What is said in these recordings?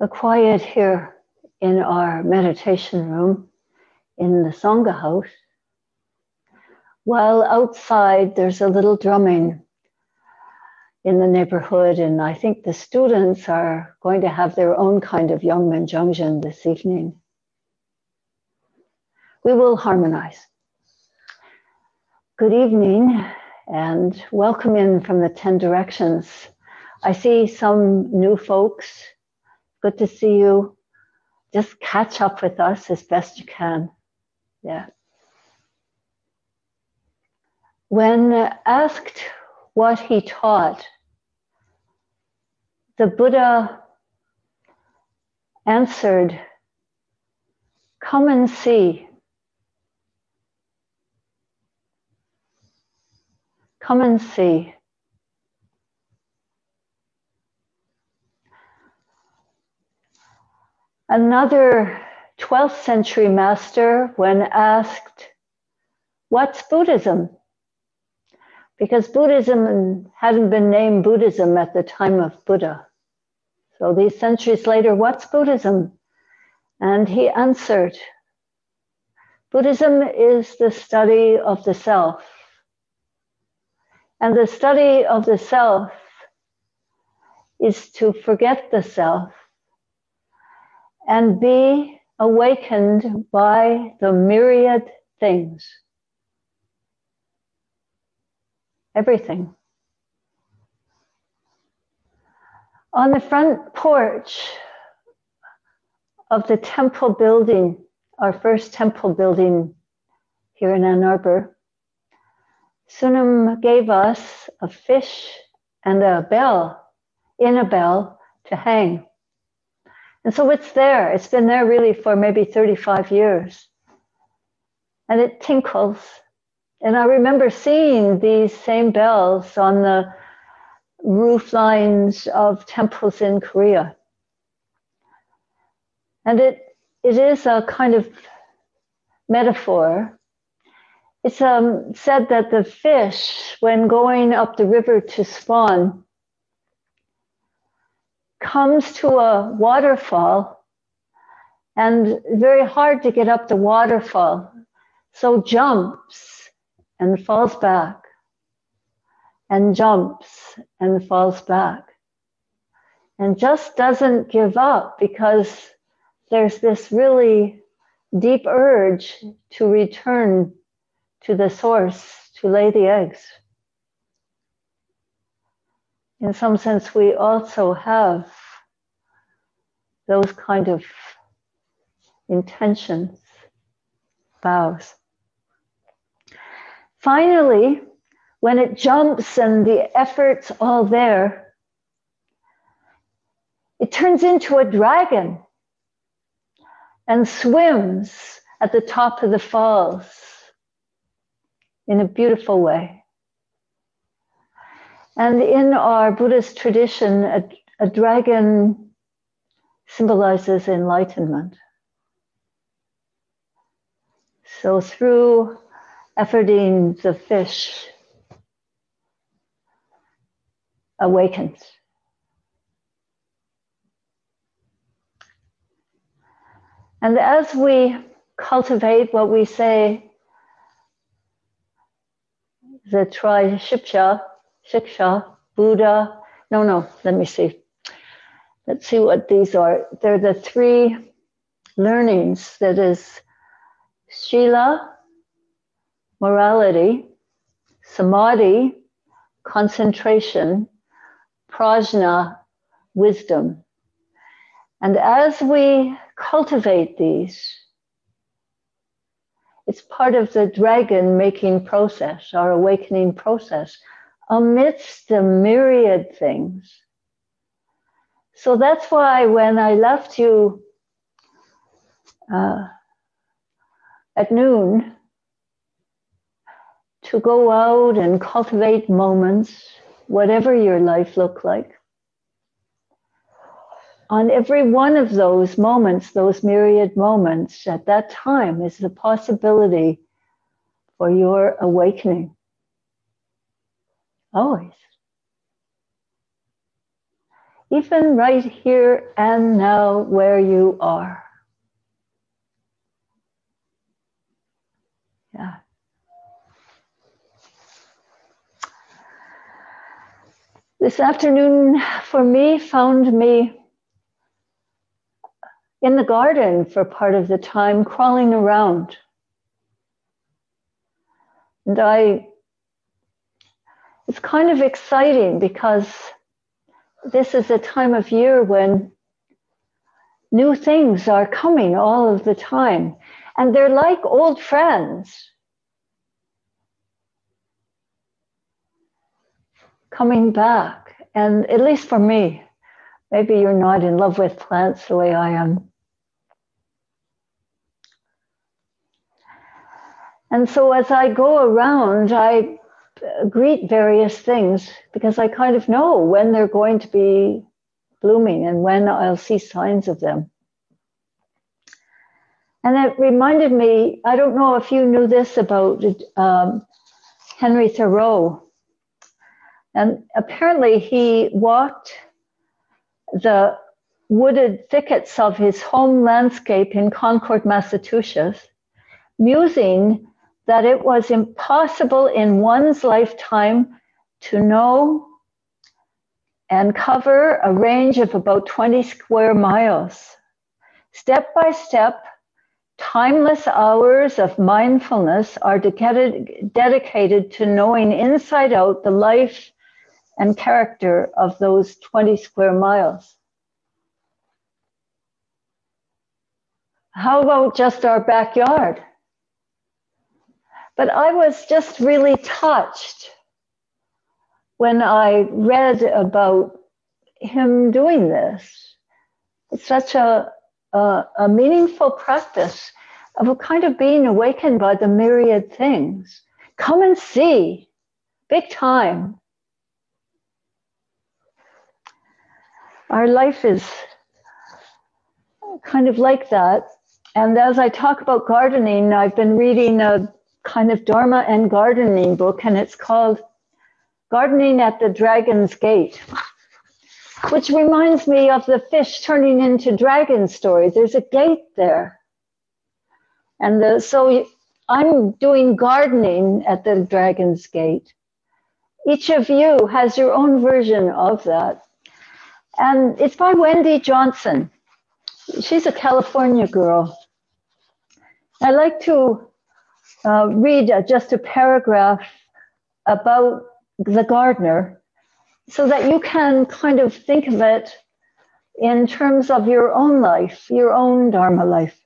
a quiet here in our meditation room in the Sangha house, while outside there's a little drumming in the neighborhood, and I think the students are going to have their own kind of Yongmaeng Jeongjin this evening. We will harmonize. Good evening and welcome in from the 10 directions. I see some new folks. Good to see you. Just catch up with us as best you can. Yeah. When asked what he taught, the Buddha answered, Come and see. Come and see. Another 12th century master, when asked, What's Buddhism? Because Buddhism hadn't been named Buddhism at the time of Buddha. So these centuries later, what's Buddhism? And he answered, Buddhism is the study of the self. And the study of the self is to forget the self and be awakened by the myriad things. Everything. On the front porch of the temple building, our first temple building here in Ann Arbor, Sunim gave us a fish and a bell, in a bell, to hang. And so it's there. It's been there really for maybe 35 years. And it tinkles. And I remember seeing these same bells on the roof lines of temples in Korea. And it, it is a kind of metaphor. It's um, said that the fish, when going up the river to spawn, comes to a waterfall and very hard to get up the waterfall. So jumps and falls back and jumps and falls back and just doesn't give up because there's this really deep urge to return to the source to lay the eggs in some sense, we also have those kind of intentions, vows. Finally, when it jumps and the effort's all there, it turns into a dragon and swims at the top of the falls in a beautiful way. And in our Buddhist tradition, a, a dragon symbolizes enlightenment. So through efforting the fish awakens. And as we cultivate what we say, the Trishipsha, Shiksha, Buddha. No, no, let me see. Let's see what these are. They're the three learnings that is Shila, morality, Samadhi, concentration, Prajna, wisdom. And as we cultivate these, it's part of the dragon making process, our awakening process amidst the myriad things. So that's why when I left you uh, at noon to go out and cultivate moments, whatever your life looked like, on every one of those moments, those myriad moments, at that time is the possibility for your awakening. Always. even right here and now where you are. Yeah. This afternoon for me found me in the garden for part of the time, crawling around. And I, it's kind of exciting because this is a time of year when new things are coming all of the time. And they're like old friends coming back. And at least for me, maybe you're not in love with plants the way I am. And so as I go around, I greet various things because I kind of know when they're going to be blooming and when I'll see signs of them. And it reminded me, I don't know if you knew this about um, Henry Thoreau. And apparently he walked the wooded thickets of his home landscape in Concord, Massachusetts, musing that it was impossible in one's lifetime to know and cover a range of about 20 square miles. Step by step, timeless hours of mindfulness are dedicated, dedicated to knowing inside out the life and character of those 20 square miles. How about just our backyard? But I was just really touched when I read about him doing this. It's such a, a, a meaningful practice of a kind of being awakened by the myriad things. Come and see, big time. Our life is kind of like that. And as I talk about gardening, I've been reading a kind of Dharma and gardening book, and it's called Gardening at the Dragon's Gate, which reminds me of the fish turning into dragon story. There's a gate there. And the, so I'm doing gardening at the Dragon's Gate. Each of you has your own version of that. And it's by Wendy Johnson. She's a California girl. I like to uh, read just a paragraph about the gardener so that you can kind of think of it in terms of your own life, your own Dharma life.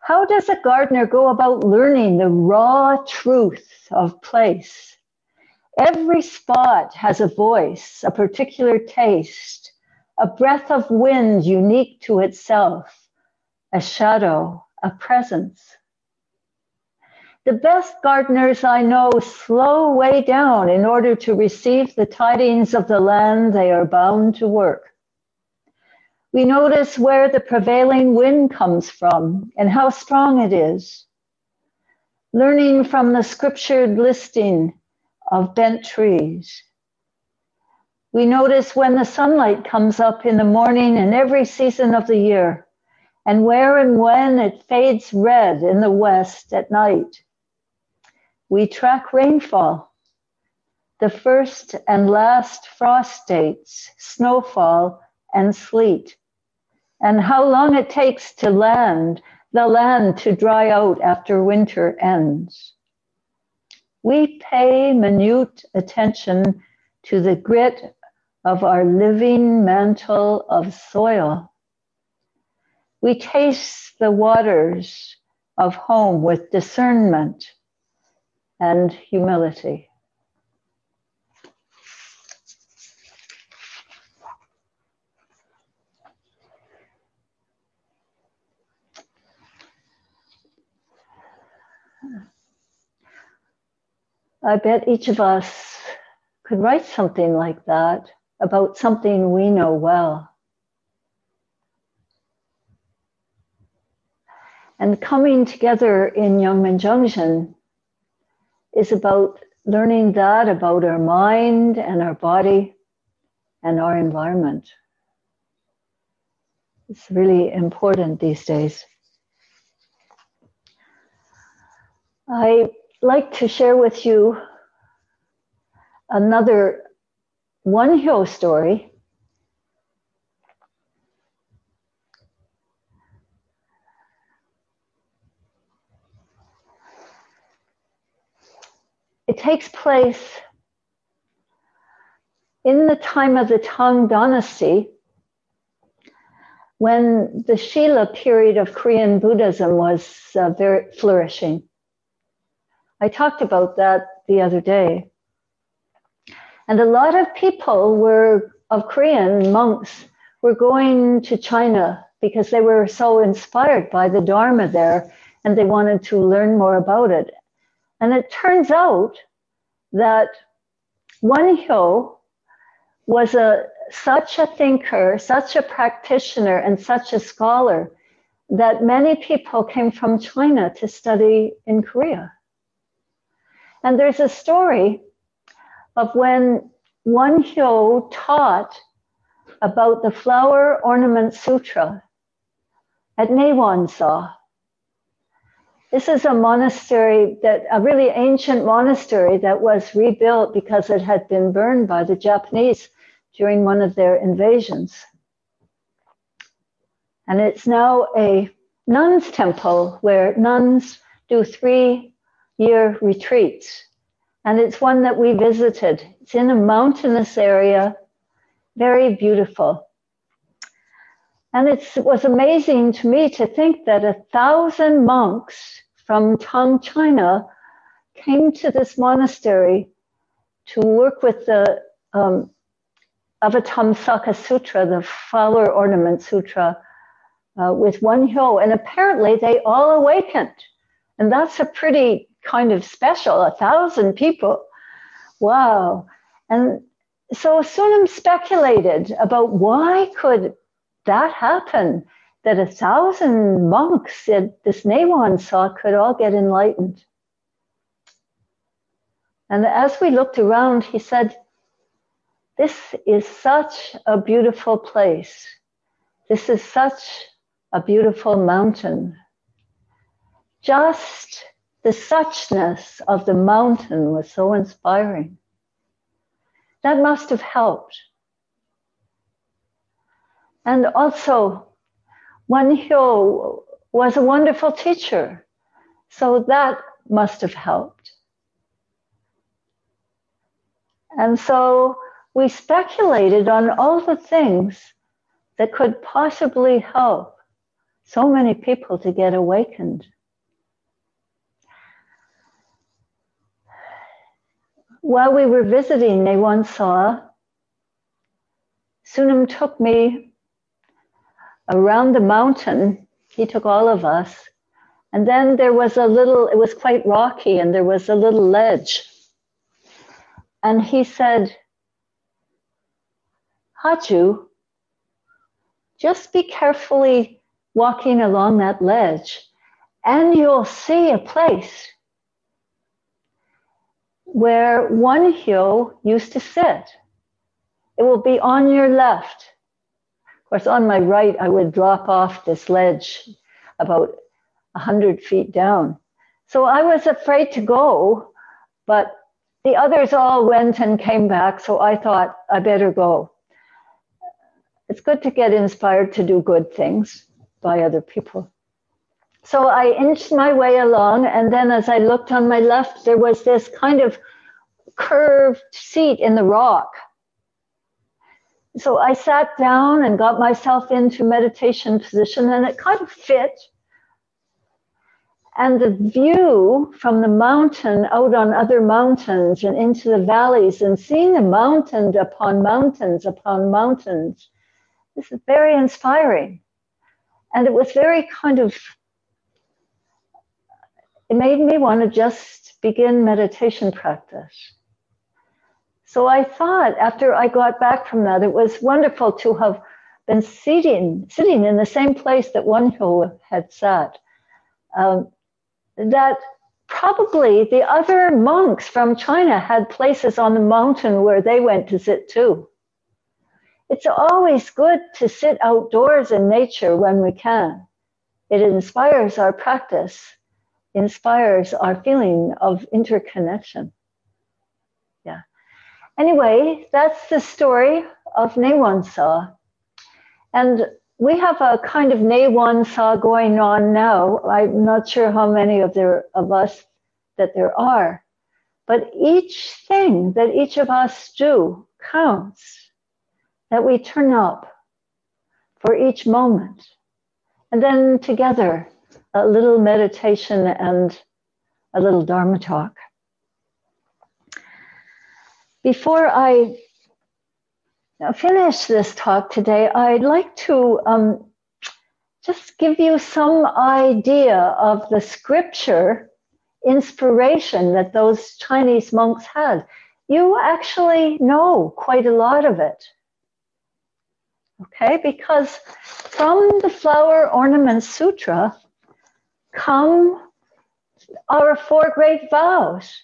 How does a gardener go about learning the raw truth of place? Every spot has a voice, a particular taste, a breath of wind unique to itself, a shadow, a presence. The best gardeners I know slow way down in order to receive the tidings of the land they are bound to work. We notice where the prevailing wind comes from and how strong it is. Learning from the scriptured listing of bent trees. We notice when the sunlight comes up in the morning in every season of the year, and where and when it fades red in the west at night. We track rainfall, the first and last frost dates, snowfall, and sleet, and how long it takes to land, the land to dry out after winter ends. We pay minute attention to the grit of our living mantle of soil. We taste the waters of home with discernment and humility. I bet each of us could write something like that about something we know well. And coming together in Yongmaeng Jeongjin is about learning that about our mind and our body and our environment. It's really important these days. I like to share with you another Wonhyo story. It takes place in the time of the Tang Dynasty when the Silla period of Korean Buddhism was uh, very flourishing. I talked about that the other day. And a lot of people were of Korean monks were going to China because they were so inspired by the Dharma there and they wanted to learn more about it. And it turns out that Wonhyo was a such a thinker, such a practitioner, and such a scholar that many people came from China to study in Korea. And there's a story of when Wonhyo taught about the Flower Ornament Sutra at Naewonsa. This is a monastery that, a really ancient monastery that was rebuilt because it had been burned by the Japanese during one of their invasions. And it's now a nuns' temple where nuns do three year retreats. And it's one that we visited. It's in a mountainous area, very beautiful. And it was amazing to me to think that a thousand monks from Tang, China came to this monastery to work with the um, Avatamsaka Sutra, the Flower Ornament Sutra, uh, with Wonhyo. And apparently they all awakened. And that's a pretty kind of special, a thousand people. Wow. And so Sunim speculated about why could that happen, that a thousand monks at this Naewonsa could all get enlightened. And as we looked around, he said, this is such a beautiful place. This is such a beautiful mountain. Just the suchness of the mountain was so inspiring. That must have helped. And also, Wonhyo was a wonderful teacher, so that must have helped. And so we speculated on all the things that could possibly help so many people to get awakened. While we were visiting Naewonsa, Sunim took me around the mountain. He took all of us. And then there was a little, it was quite rocky, and there was a little ledge. And he said, Haju, just be carefully walking along that ledge, and you'll see a place where Wonhyo used to sit. It will be on your left. Course, on my right, I would drop off this ledge about 100 feet down. So I was afraid to go, but the others all went and came back, so I thought I better go. It's good to get inspired to do good things by other people. So I inched my way along, and then as I looked on my left, there was this kind of curved seat in the rock. So I sat down and got myself into meditation position, and it kind of fit. And the view from the mountain out on other mountains and into the valleys, and seeing the mountain upon mountains upon mountains, this is very inspiring. And it was very kind of, it made me want to just begin meditation practice. So I thought after I got back from that, it was wonderful to have been sitting, sitting in the same place that Wonhyo had sat. Um, that probably the other monks from China had places on the mountain where they went to sit too. It's always good to sit outdoors in nature when we can. It inspires our practice, inspires our feeling of interconnection. Anyway, that's the story of Naewonsa. And we have a kind of Naewonsa going on now. I'm not sure how many of there of us that there are, but each thing that each of us do counts. That we turn up for each moment, and then together a little meditation and a little Dharma talk. Before I finish this talk today, I'd like to um, just give you some idea of the scripture inspiration that those Chinese monks had. You actually know quite a lot of it. Okay, because from the Flower Ornament Sutra come our four great vows.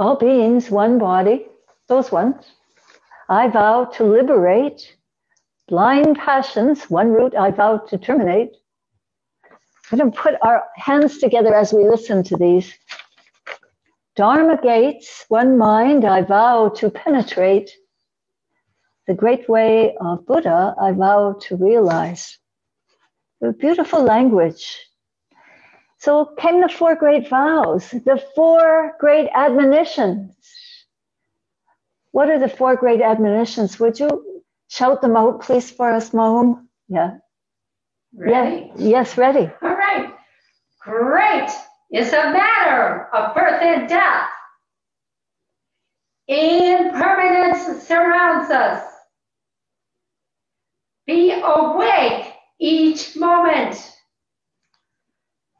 All beings, one body, those ones. I vow to liberate blind passions, one root I vow to terminate. We're going to put our hands together as we listen to these. Dharma gates, one mind I vow to penetrate. The great way of Buddha I vow to realize. A beautiful language so came the four great vows, the four great admonitions. What are the four great admonitions? Would you shout them out, please, for us, Mom? Yeah. Ready? Yeah. Yes, ready. All right. Great. It's a matter of birth and death. Impermanence surrounds us. Be awake each moment.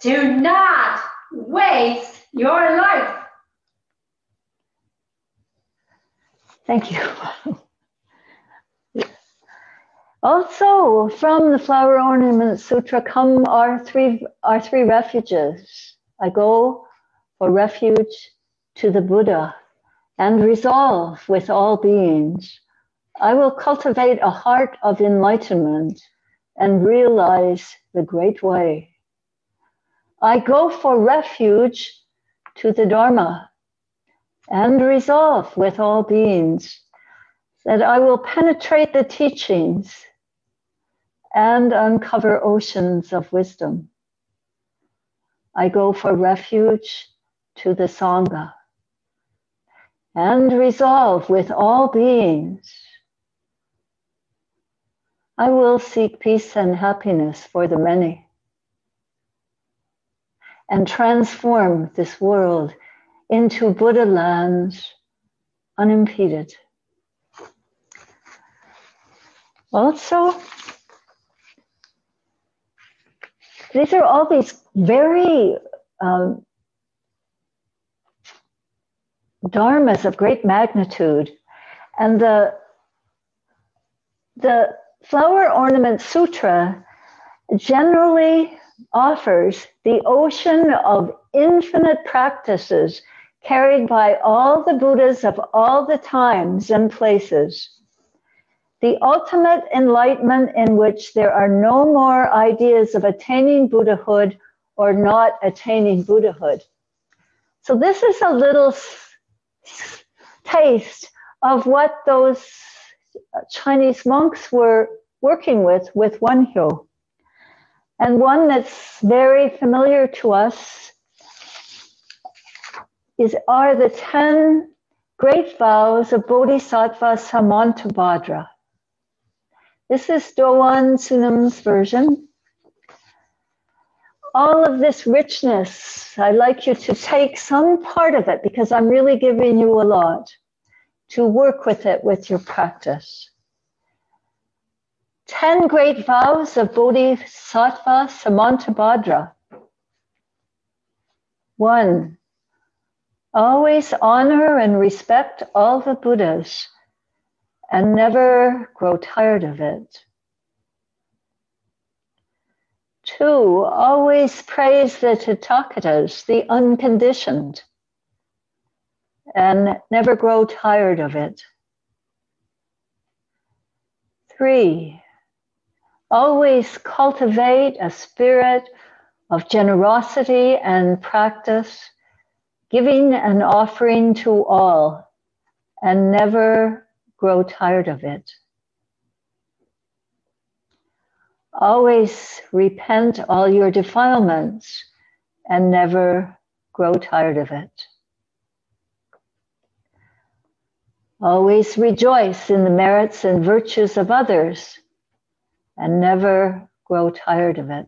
Do not waste your life. Thank you. also, from the Flower Ornament Sutra come our three, our three refuges. I go for refuge to the Buddha and resolve with all beings. I will cultivate a heart of enlightenment and realize the great way. I go for refuge to the Dharma and resolve with all beings that I will penetrate the teachings and uncover oceans of wisdom. I go for refuge to the Sangha and resolve with all beings. I will seek peace and happiness for the many and transform this world into Buddha lands unimpeded. Also, these are all these very um, dharmas of great magnitude, and the the flower ornament sutra generally offers the ocean of infinite practices carried by all the Buddhas of all the times and places. The ultimate enlightenment in which there are no more ideas of attaining Buddhahood or not attaining Buddhahood. So, this is a little taste of what those Chinese monks were working with with Wonhyo. And one that's very familiar to us is are the 10 great vows of Bodhisattva Samantabhadra. This is Dowan Sunim's version. All of this richness, I'd like you to take some part of it because I'm really giving you a lot to work with it with your practice. 10 great vows of Bodhisattva Samantabhadra. One, always honor and respect all the Buddhas and never grow tired of it. Two, always praise the Tathagatas, the unconditioned, and never grow tired of it. Three, always cultivate a spirit of generosity and practice, giving and offering to all, and never grow tired of it. Always repent all your defilements and never grow tired of it. Always rejoice in the merits and virtues of others and never grow tired of it.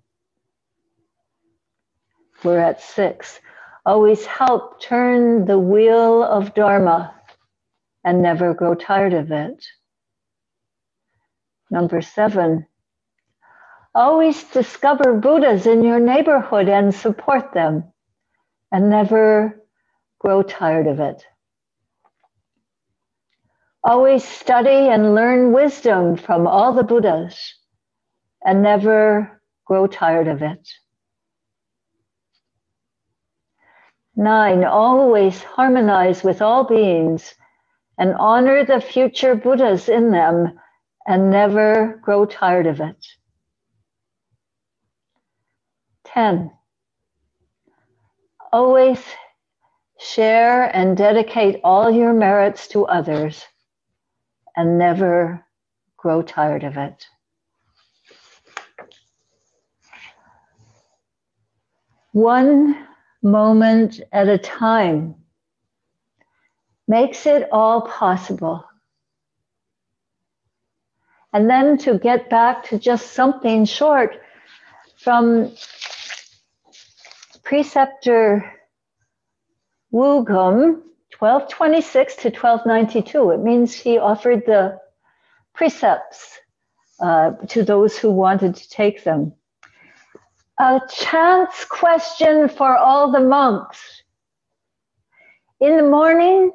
We're at six. Always help turn the wheel of Dharma and never grow tired of it. Number seven, always discover Buddhas in your neighborhood and support them and never grow tired of it. Always study and learn wisdom from all the Buddhas and never grow tired of it. Nine, always harmonize with all beings and honor the future Buddhas in them and never grow tired of it. 10. Always share and dedicate all your merits to others and never grow tired of it. One moment at a time makes it all possible. And then to get back to just something short from preceptor Wu Gum, 1226 to 1292. It means he offered the precepts uh, to those who wanted to take them. A chance question for all the monks. In the morning,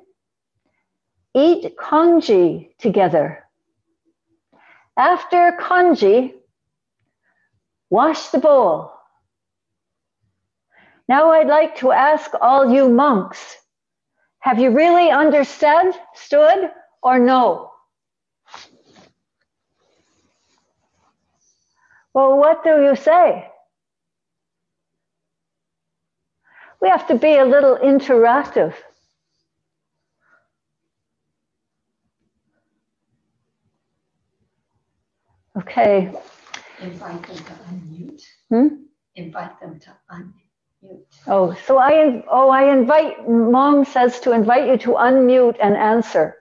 eat congee together. After congee, wash the bowl. Now I'd like to ask all you monks, have you really understood stood or no? Well, what do you say? We have to be a little interactive. Okay. Invite them to unmute. Hmm? Invite them to unmute. Oh, so I oh I invite mom says to invite you to unmute and answer.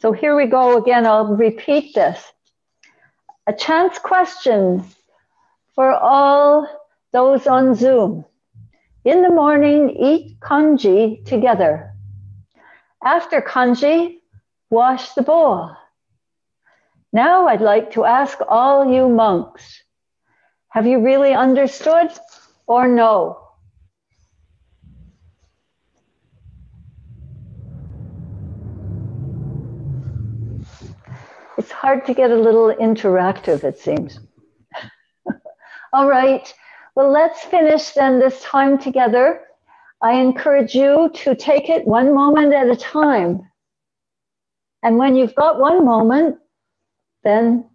So here we go again. I'll repeat this. A chance question for all those on Zoom. In the morning, eat congee together. After congee, wash the bowl. Now I'd like to ask all you monks have you really understood or no? It's hard to get a little interactive, it seems. all right. Well, let's finish then this time together. I encourage you to take it one moment at a time. And when you've got one moment, then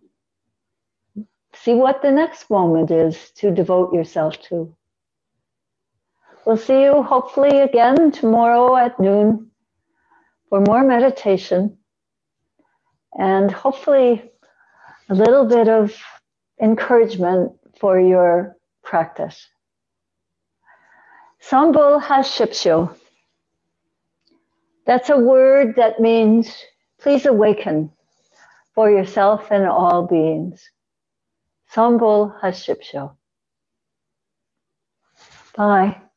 see what the next moment is to devote yourself to. We'll see you hopefully again tomorrow at noon for more meditation and hopefully a little bit of encouragement for your practice. Sambul Hashipsho. That's a word that means please awaken for yourself and all beings. Sambul Hashipsho. Bye.